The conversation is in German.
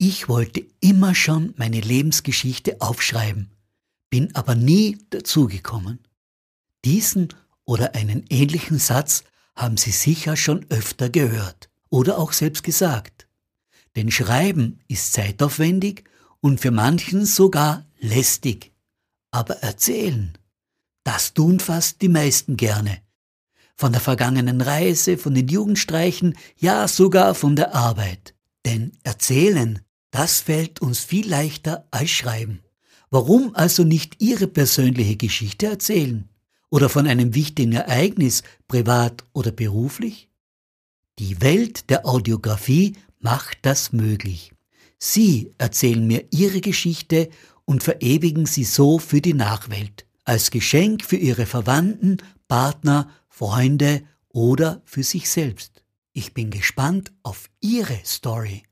Ich wollte immer schon meine Lebensgeschichte aufschreiben, bin aber nie dazugekommen. Diesen oder einen ähnlichen Satz haben Sie sicher schon öfter gehört oder auch selbst gesagt. Denn Schreiben ist zeitaufwendig und für manchen sogar lästig. Aber erzählen, das tun fast die meisten gerne. Von der vergangenen Reise, von den Jugendstreichen, ja sogar von der Arbeit. Denn erzählen, das fällt uns viel leichter als schreiben. Warum also nicht Ihre persönliche Geschichte erzählen? Oder von einem wichtigen Ereignis, privat oder beruflich? Die Welt der Audiografie macht das möglich. Sie erzählen mir Ihre Geschichte und verewigen sie so für die Nachwelt, als Geschenk für Ihre Verwandten, Partner, Freunde oder für sich selbst. Ich bin gespannt auf Ihre Story.